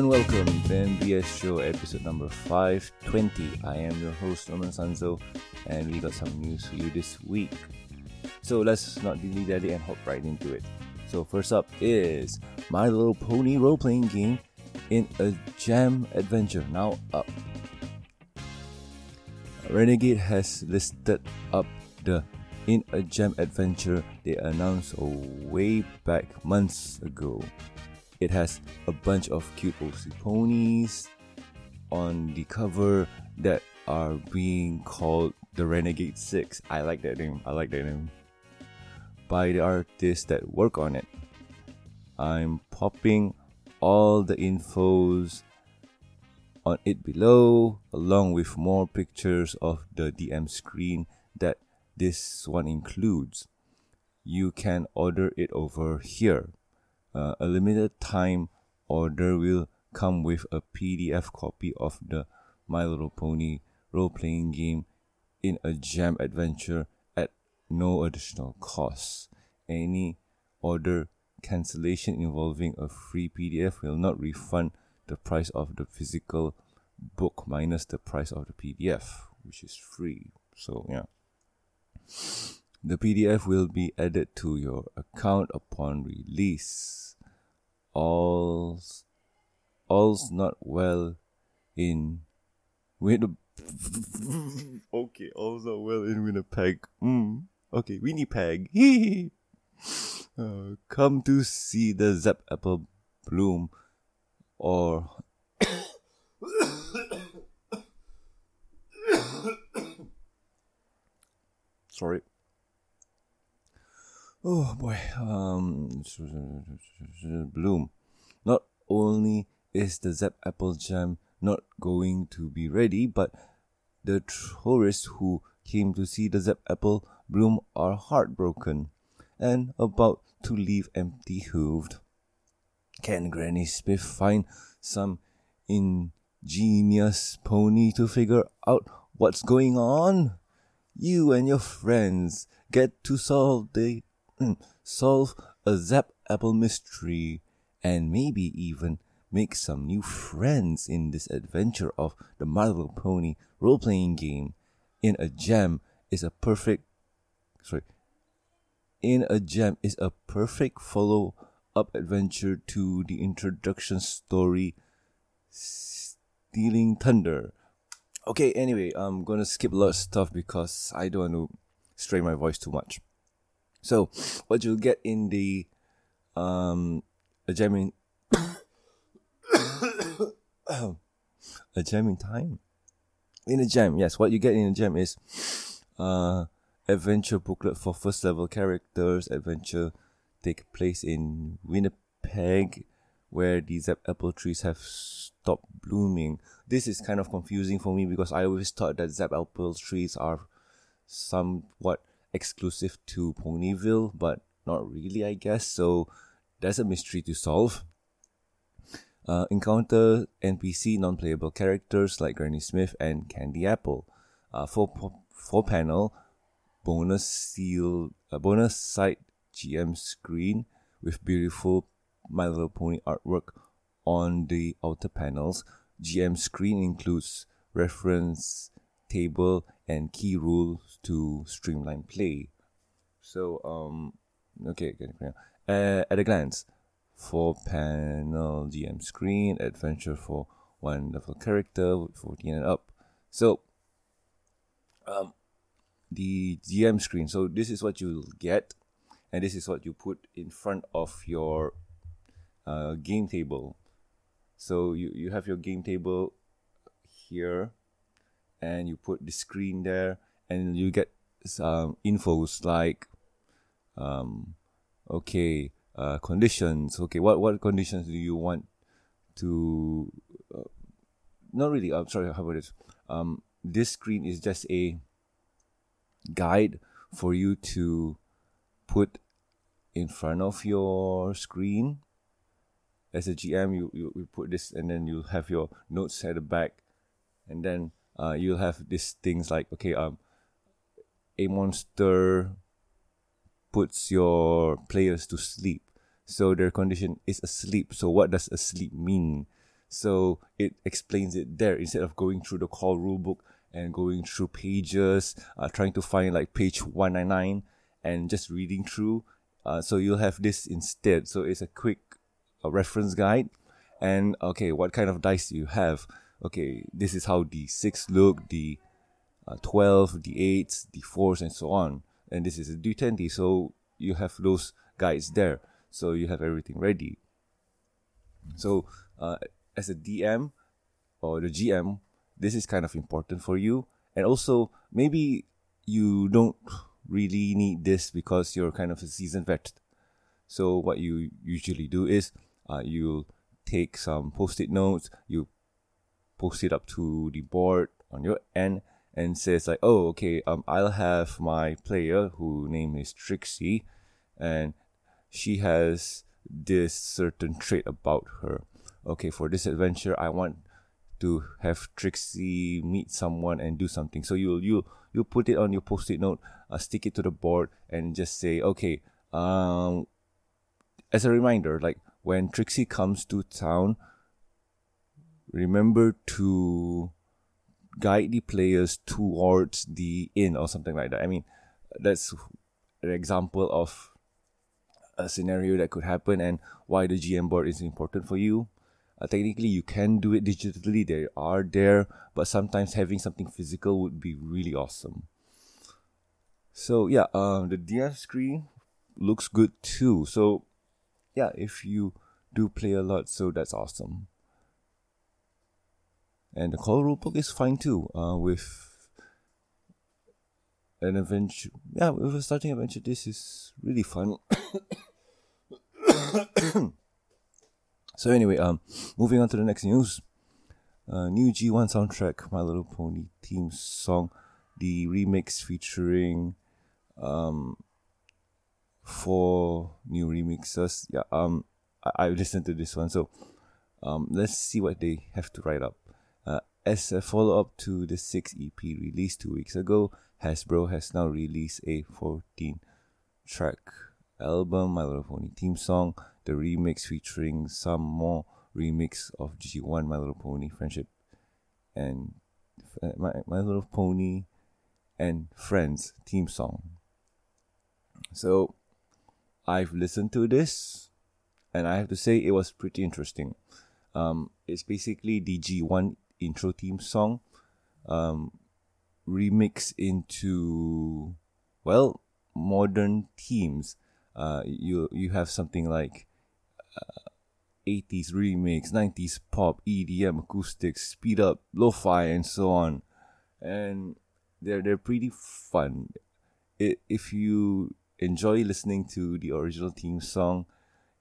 and welcome to the MBS Show, episode number 520. I am your host, Norman Sanzo, and we got some news for you this week. So let's not dilly dally and hop right into it. So, first up is My Little Pony role playing game in a jam adventure now up. Renegade has listed up the in a jam adventure they announced way back months ago. It has a bunch of cute OC ponies on the cover that are being called the Renegade 6. I like that name. I like that name. By the artists that work on it. I'm popping all the infos on it below along with more pictures of the DM screen that this one includes. You can order it over here uh, a limited time order will come with a PDF copy of the My Little Pony role playing game in a jam adventure at no additional cost. Any order cancellation involving a free PDF will not refund the price of the physical book minus the price of the PDF, which is free. So, yeah. The PDF will be added to your account upon release. All's all's not well in Winnipeg. okay, all's not well in Winnipeg. Mm. Okay, Winnipeg. uh, come to see the Zap Apple bloom or sorry oh boy, um, Bloom. Not only is the Zap Apple Jam not going to be ready, but the tourists who came to see the Zap Apple Bloom are heartbroken and about to leave empty hooved. Can Granny Smith find some ingenious pony to figure out what's going on? You and your friends get to solve the Mm, solve a Zap Apple mystery, and maybe even make some new friends in this adventure of the My Little Pony role playing game. In a Jam is a perfect sorry. In a Jam is a perfect follow up adventure to the introduction story Stealing Thunder. Okay, anyway, I'm gonna skip a lot of stuff because I don't want to strain my voice too much. So what you'll get in the um a jamming a jamming time in a jam. Yes, what you get in a jam is uh adventure booklet for first level characters. Adventure take place in Winnipeg, where the Zap apple trees have stopped blooming. This is kind of confusing for me because I always thought that Zap apple trees are somewhat exclusive to Ponyville, but not really, I guess. So that's a mystery to solve. Uh, encounter NPC non-playable characters like Granny Smith and Candy Apple. Uh, four, four panel bonus seal uh, bonus side GM screen with beautiful My Little Pony artwork on the outer panels. GM screen includes reference table and key rules to streamline play. So, um, okay, okay. Uh, at a glance, four panel GM screen, adventure for one level character, 14 and up. So, um, the GM screen. So, this is what you'll get, and this is what you put in front of your uh, game table. So, you, you have your game table here and you put the screen there and you get some infos like um, okay uh, conditions. Okay what what conditions do you want to uh, not really i'm sorry how about this? Um, this screen is just a guide for you to put in front of your screen. As a gm you, you, you put this and then you'll have your notes at the back and then uh, you'll have these things like okay um a monster puts your players to sleep so their condition is asleep so what does asleep mean So it explains it there instead of going through the core rulebook and going through pages, uh, trying to find like page 199 and just reading through. Uh, so you'll have this instead. So it's a quick uh, reference guide. And okay, what kind of dice do you have? Okay, this is how the 6 look, the uh, 12, the 8s, the 4s, and so on. And this is a D20, so you have those guides there. So you have everything ready. So uh, as a DM or the GM, this is kind of important for you. And also, maybe you don't really need this because you're kind of a seasoned vet. So what you usually do is uh, you take some post-it notes, you post it up to the board on your end, and says like, oh, okay, um, I'll have my player who name is Trixie, and she has this certain trait about her. Okay, for this adventure, I want to have Trixie meet someone and do something. So you'll you'll you'll put it on your post-it note, uh, stick it to the board, and just say, okay, um, as a reminder, like when Trixie comes to town, remember to guide the players towards the inn or something like that. I mean, that's an example of a scenario that could happen and why the GM board is important for you. Uh, technically, you can do it digitally. They are there, but sometimes having something physical would be really awesome. So yeah, uh, the DM screen looks good too. So yeah, if you do play a lot, so that's awesome. And the core rulebook is fine too. Uh, with an adventure, yeah, with a starting adventure, this is really fun. So anyway, um, moving on to the next news. Uh, new G1 soundtrack, My Little Pony theme song, the remix featuring um four new remixes. Yeah, um, I, I listened to this one, so um, let's see what they have to write up. Uh, as a follow up to the 6 EP released two weeks ago, Hasbro has now released a 14 track album, My Little Pony theme song, the remix featuring some more remix of G1 My Little Pony Friendship and My, My Little Pony and Friends theme song. So I've listened to this and I have to say it was pretty interesting. Um, it's basically the G1 intro theme song um, remix into well modern themes. Uh, you you have something like 80s remix, 90s pop, EDM, acoustics, speed up, lo-fi, and so on. And they're they're pretty fun. It, if you enjoy listening to the original theme song,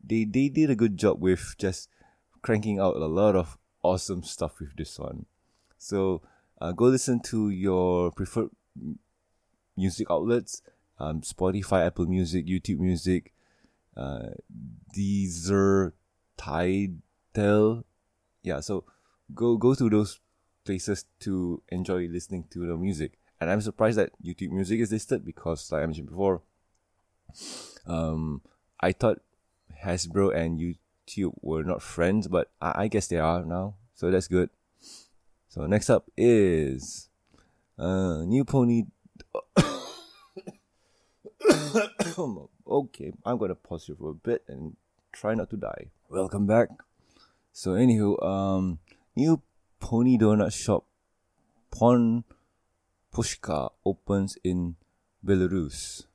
they they did a good job with just cranking out a lot of awesome stuff with this one. So uh, go listen to your preferred music outlets, um, Spotify, Apple Music, YouTube Music, uh, Deezer, Tidal. Yeah, so go go to those places to enjoy listening to the music. And I'm surprised that YouTube Music is listed because, like I mentioned before, um, I thought Hasbro and YouTube were not friends, but I, I guess they are now. So that's good. So next up is uh, New Pony. okay, I'm gonna pause here for a bit and try not to die. Welcome back. So anywho, um, new Pony Donut shop, Pon Pushka opens in Belarus.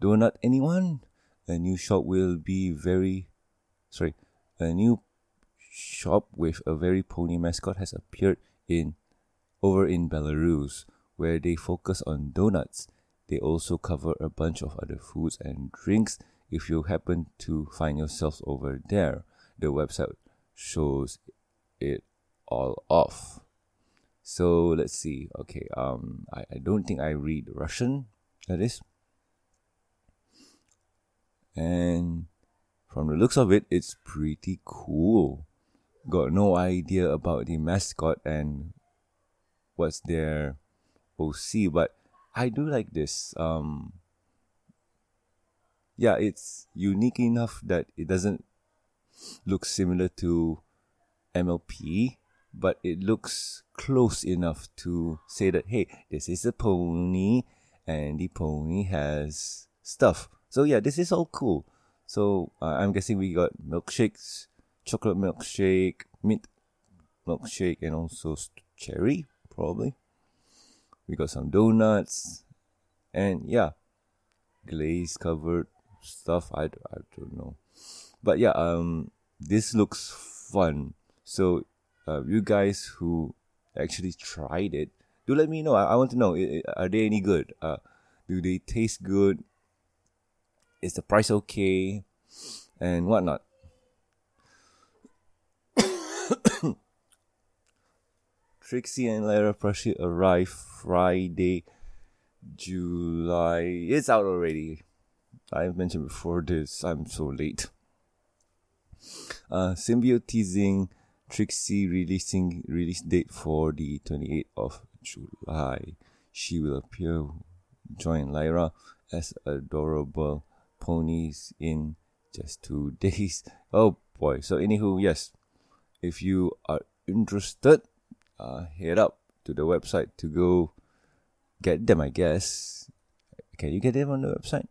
Donut anyone? A new shop will be very, sorry, a new shop with a very pony mascot has appeared in over in Belarus, where they focus on donuts they also cover a bunch of other foods and drinks if you happen to find yourself over there. The website shows it all off. So let's see. Okay, um I, I don't think I read Russian, that is. And from the looks of it, it's pretty cool. Got no idea about the mascot and what's their OC, but I do like this. Um, yeah, it's unique enough that it doesn't look similar to MLP, but it looks close enough to say that hey, this is a pony, and the pony has stuff. So yeah, this is all cool. So uh, I'm guessing we got milkshakes, chocolate milkshake, mint milkshake, and also cherry probably. We got some donuts, and yeah, glaze covered stuff. I, I don't know, but yeah, um, this looks fun. So, uh, you guys who actually tried it, do let me know. I, I want to know: are they any good? Uh, do they taste good? Is the price okay? And whatnot. Trixie and Lyra Plushie arrive Friday, July. It's out already. I've mentioned before this. I'm so late. Uh, Symbiote teasing Trixie releasing release date for the 28th of July. She will appear, join Lyra as adorable ponies in just two days. Oh boy. So, anywho, yes, if you are interested, uh, head up to the website to go get them, I guess. Can you get them on the website?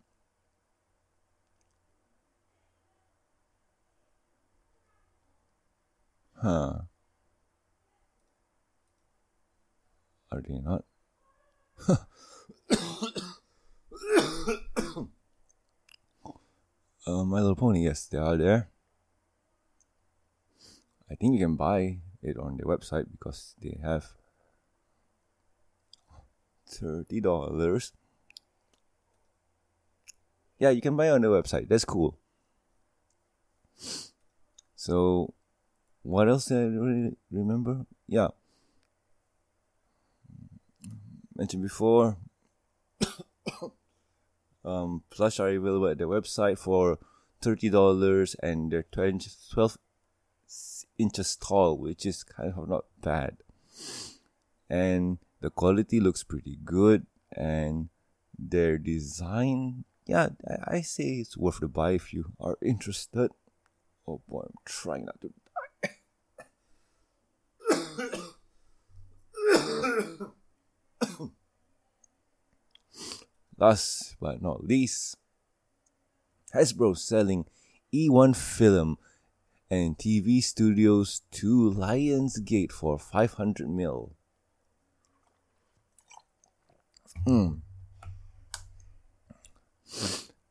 Huh. Are they not? Uh, My Little Pony, yes, they are there. I think you can buy it on their website because they have thirty dollars. Yeah, you can buy on the website. That's cool. So, what else did I really remember? Yeah, mentioned before. Um, plush are available at the website for thirty dollars, and they're 20, 12 inches tall, which is kind of not bad. And the quality looks pretty good, and their design, yeah, I, I say it's worth the buy if you are interested. Oh boy, I'm trying not to die. Last but not least, Hasbro selling E1 film and TV studios to Lionsgate for 500 mil. Hmm.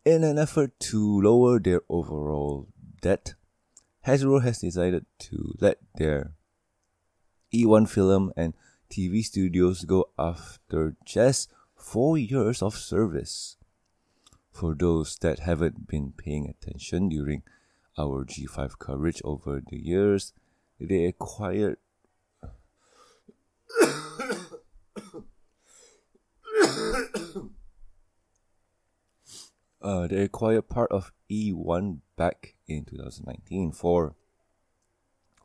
In an effort to lower their overall debt, Hasbro has decided to let their E1 film and TV studios go after just four years of service. For those that haven't been paying attention during our G5 coverage over the years. They acquired uh, they acquired part of E1 back in 2019 for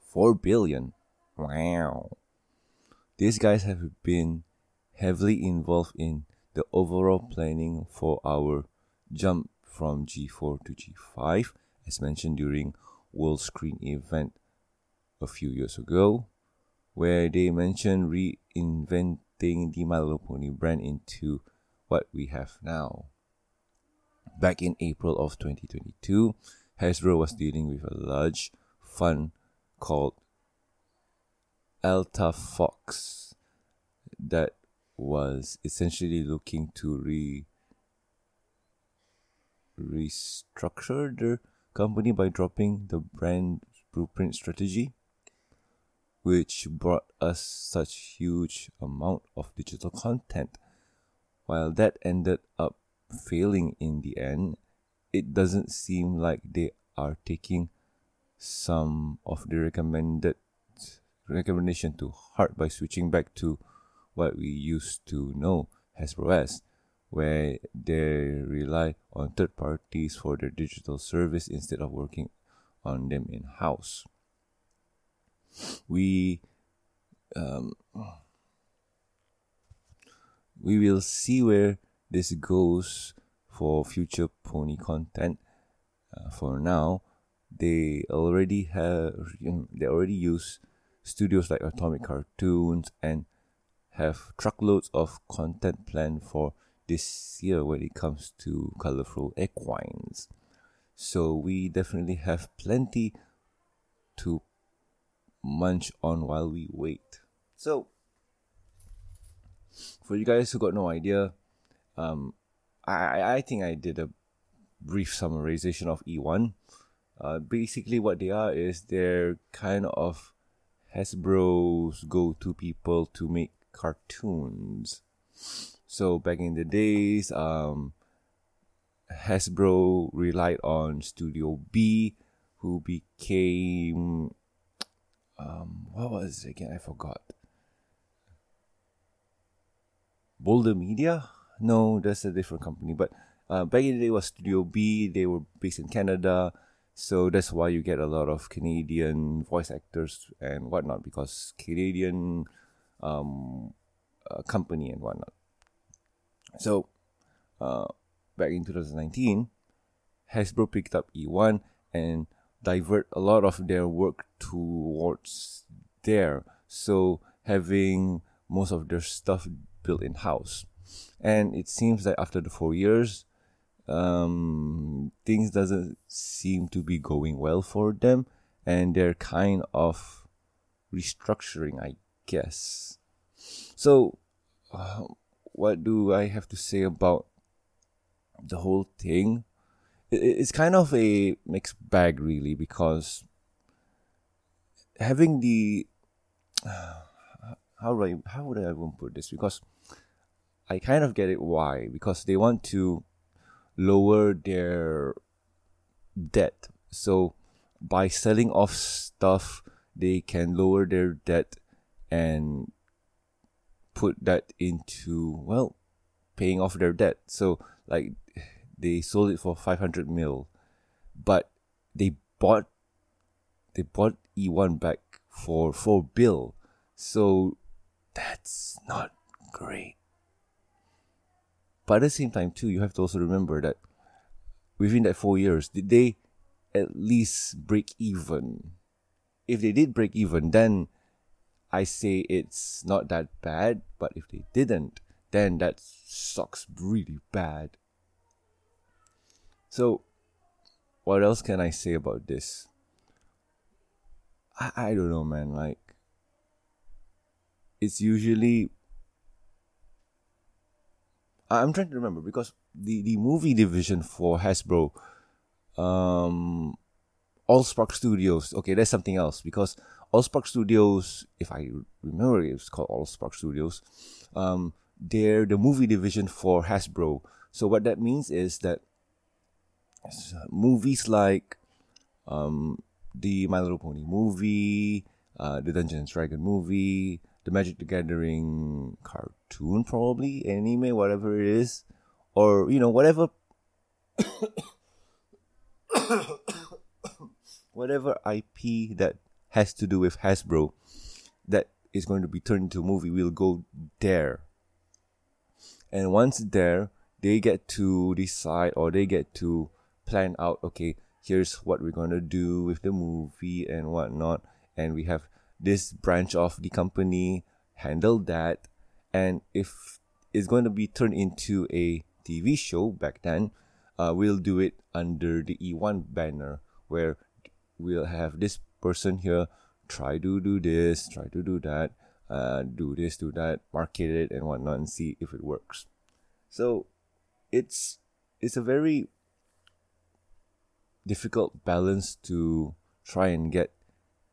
4 billion. Wow. These guys have been heavily involved in the overall planning for our jump from G4 to G5 as mentioned during World Screen event a few years ago, where they mentioned reinventing the My Little Pony brand into what we have now. Back in April of 2022, Hasbro was dealing with a large fund called Alta Fox that was essentially looking to re restructure their company by dropping the brand blueprint strategy, which brought us such huge amount of digital content. While that ended up failing in the end, it doesn't seem like they are taking some of the recommended recommendation to heart by switching back to what we used to know as where they rely on third parties for their digital service instead of working on them in house. We um, we will see where this goes for future pony content. Uh, for now, they already have they already use studios like Atomic Cartoons and have truckloads of content planned for this year when it comes to colorful equines. So we definitely have plenty to munch on while we wait. So for you guys who got no idea, um, I I think I did a brief summarization of E1. Uh, basically, what they are is they're kind of Hasbro's go-to people to make cartoons. So back in the days, um, Hasbro relied on Studio B, who became um, what was it again? I forgot. Boulder Media? No, that's a different company. But uh, back in the day was Studio B. They were based in Canada, so that's why you get a lot of Canadian voice actors and whatnot because Canadian um, company and whatnot. So, uh, back in 2019, Hasbro picked up E1 and divert a lot of their work towards there. So having most of their stuff built in house, and it seems that after the four years, um, things doesn't seem to be going well for them, and they're kind of restructuring, I guess. So, uh, what do I have to say about the whole thing? It's kind of a mixed bag, really, because having the how do I how would I even put this? Because I kind of get it why because they want to lower their debt. So by selling off stuff, they can lower their debt and put that into well paying off their debt. So like they sold it for 500 mil, but they bought they bought E1 back for 4 bill. So that's not great. But at the same time, too, you have to also remember that within that four years, did they at least break even? If they did break even, then I say it's not that bad. But if they didn't, then that sucks really bad. So, what else can I say about this? I, I don't know, man. Like, it's usually I'm trying to remember because the, the movie division for Hasbro, um, Allspark Studios. Okay, that's something else because Allspark Studios, if I remember, it's called Allspark Studios. Um, they're the movie division for Hasbro. So what that means is that movies like um, the My Little Pony movie, uh, the Dungeons Dragon movie, the Magic the Gathering cartoon, probably anime, whatever it is, or you know whatever, whatever IP that has to do with Hasbro that is going to be turned into a movie will go there. And once there, they get to decide or they get to plan out. Okay, here's what we're gonna do with the movie and whatnot, and we have this branch of the company handle that and if it's going to be turned into a TV show back then, uh, we'll do it under the E1 banner where we'll have this person here try to do this, try to do that, uh, do this, do that, market it and whatnot, and see if it works. So it's it's a very difficult balance to try and get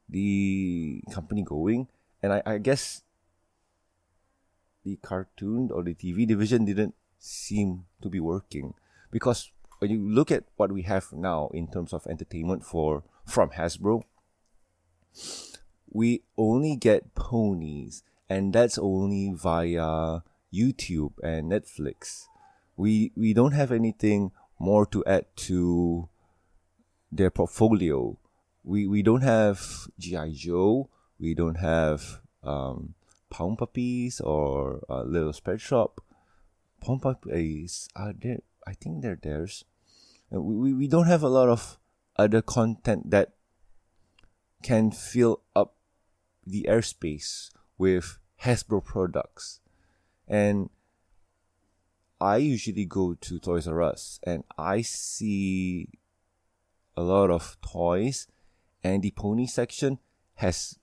the company going. And I, I guess the cartoon or the TV division didn't seem to be working because when you look at what we have now in terms of entertainment for from Hasbro, we only get ponies, and that's only via YouTube and Netflix. We we don't have anything more to add to their portfolio we we don't have GI Joe, we don't have um, Pound Puppies or uh, Little Pet Shop. Pound Puppies are there. I think they're theirs. We, we don't have a lot of other content that can fill up the airspace with Hasbro products. And I usually go to Toys R Us and I see a lot of toys, and the pony section has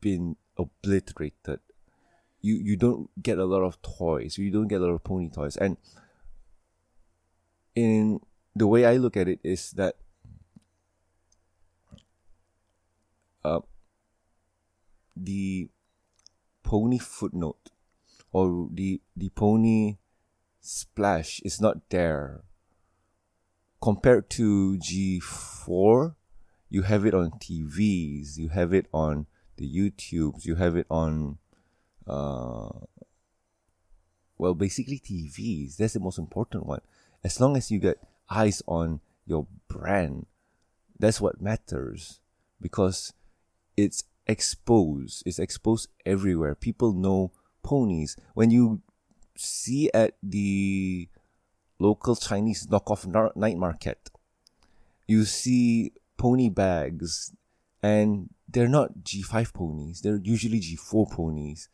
been obliterated. You you don't get a lot of toys. You don't get a lot of pony toys, and in the way I look at it is that uh, the pony footnote or the the pony splash is not there. Compared to G4 you have it on TVs you have it on the YouTubes you have it on uh well basically TVs that's the most important one. As long as you get eyes on your brand that's what matters. Because it's exposed. It's exposed everywhere. People know ponies. When you see at the local Chinese knockoff night market, you see pony bags, and they're not G5 ponies. They're usually G4 ponies.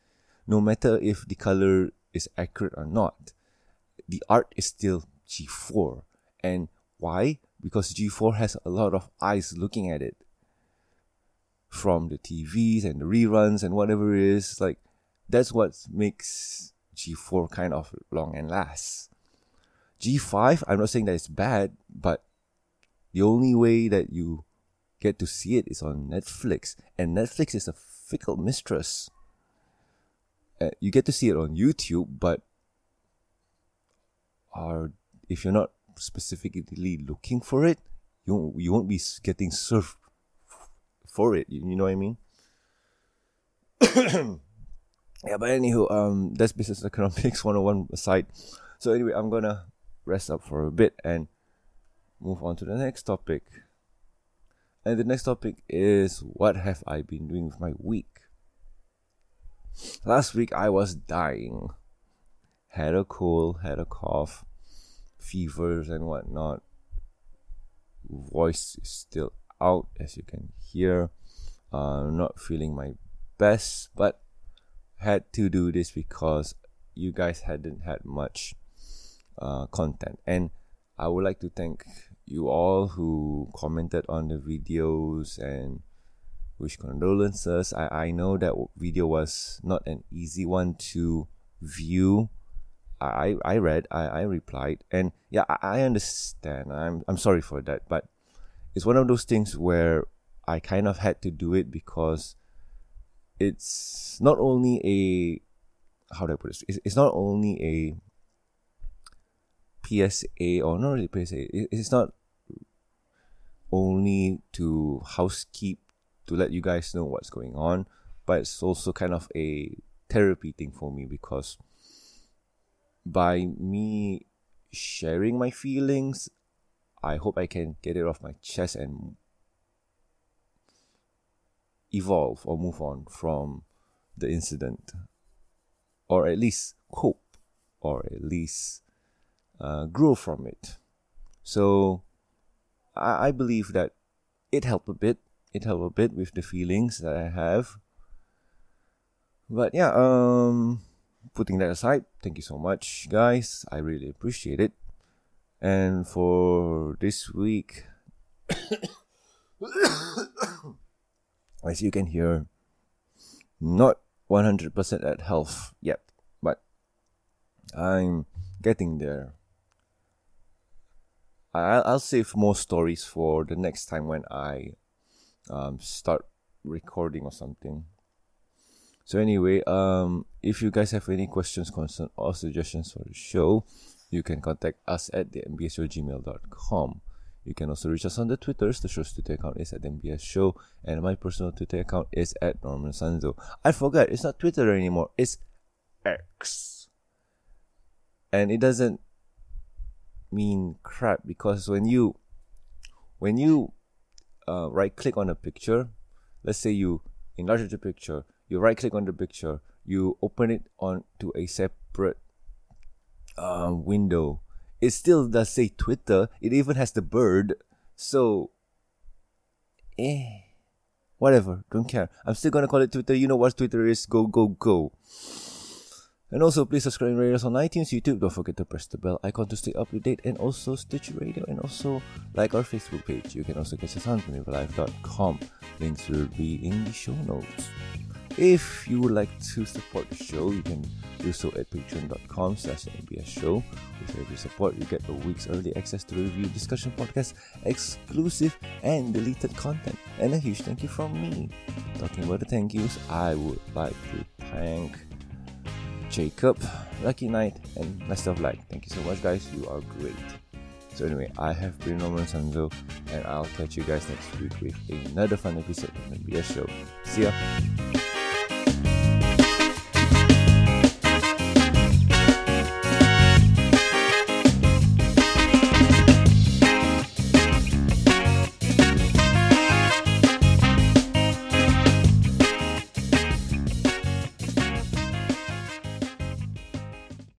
No matter if the color is accurate or not, the art is still G4. And why? Because G4 has a lot of eyes looking at it from the TVs and the reruns and whatever it is. Like that's what makes G4 kind of long and last. G5, I'm not saying that it's bad, but the only way that you get to see it is on Netflix, and Netflix is a fickle mistress. Uh, you get to see it on YouTube, but are if you're not specifically looking for it, you you won't be getting served for it. You, you know what I mean? yeah, but anywho, um, that's business economics 101 aside. So anyway, I'm gonna rest up for a bit and move on to the next topic. And the next topic is what have I been doing with my week? Last week I was dying. Had a cold, had a cough, fevers and whatnot. Voice is still out, as you can hear. Uh, not feeling my best, but had to do this because you guys hadn't had much uh, content. And I would like to thank you all who commented on the videos and wish condolences. I, I know that video was not an easy one to view. I, I read, I, I replied, and yeah, I, I understand. I'm I'm sorry for that, but it's one of those things where I kind of had to do it because it's not only a how do I put this? It's, it's not only a PSA or not really PSA. It's not only to housekeep to let you guys know what's going on, but it's also kind of a therapy thing for me because by me sharing my feelings, I hope I can get it off my chest and evolve or move on from the incident, or at least cope, or at least uh, grow from it. So I, I believe that it helped a bit. It helped a bit with the feelings that I have. But yeah, um, putting that aside, thank you so much, guys. I really appreciate it. And for this week, as you can hear, not 100% at health yet, but I'm getting there. I'll, I'll save more stories for the next time when I um, start recording or something. So anyway, um, if you guys have any questions, concerns, or suggestions for the show, you can contact us at the mbsshow.gmail.com. You can also reach us on the Twitters. The show's Twitter account is at MBS Show, and my personal Twitter account is at Norman Sanzo. I forgot, it's not Twitter anymore, it's X. And it doesn't mean crap because when you when you uh, right click on a picture, let's say you enlarge the picture, you right click on the picture, you open it on to a separate um, window. It still does say Twitter. It even has the bird. So, eh, whatever, don't care. I'm still gonna call it Twitter. You know what Twitter is. Go, go, go. And also, please subscribe and rate us on iTunes, YouTube. Don't forget to press the bell icon to stay up to date. And also, Stitcher Radio. And also, like our Facebook page. You can also catch us on PrimitivLife.com. Links will be in the show notes. If you would like to support the show, you can do so at patreon.com slash MBS show. With every support, you get a week's early access to the review discussion podcast, exclusive and deleted content. And a huge thank you from me. Talking about the thank yous, I would like to thank Jacob, Lucky Knight, and myself like. Thank you so much guys, you are great. So anyway, I have been Norman Sanzo, and I'll catch you guys next week with another fun episode of the MBS show. See ya!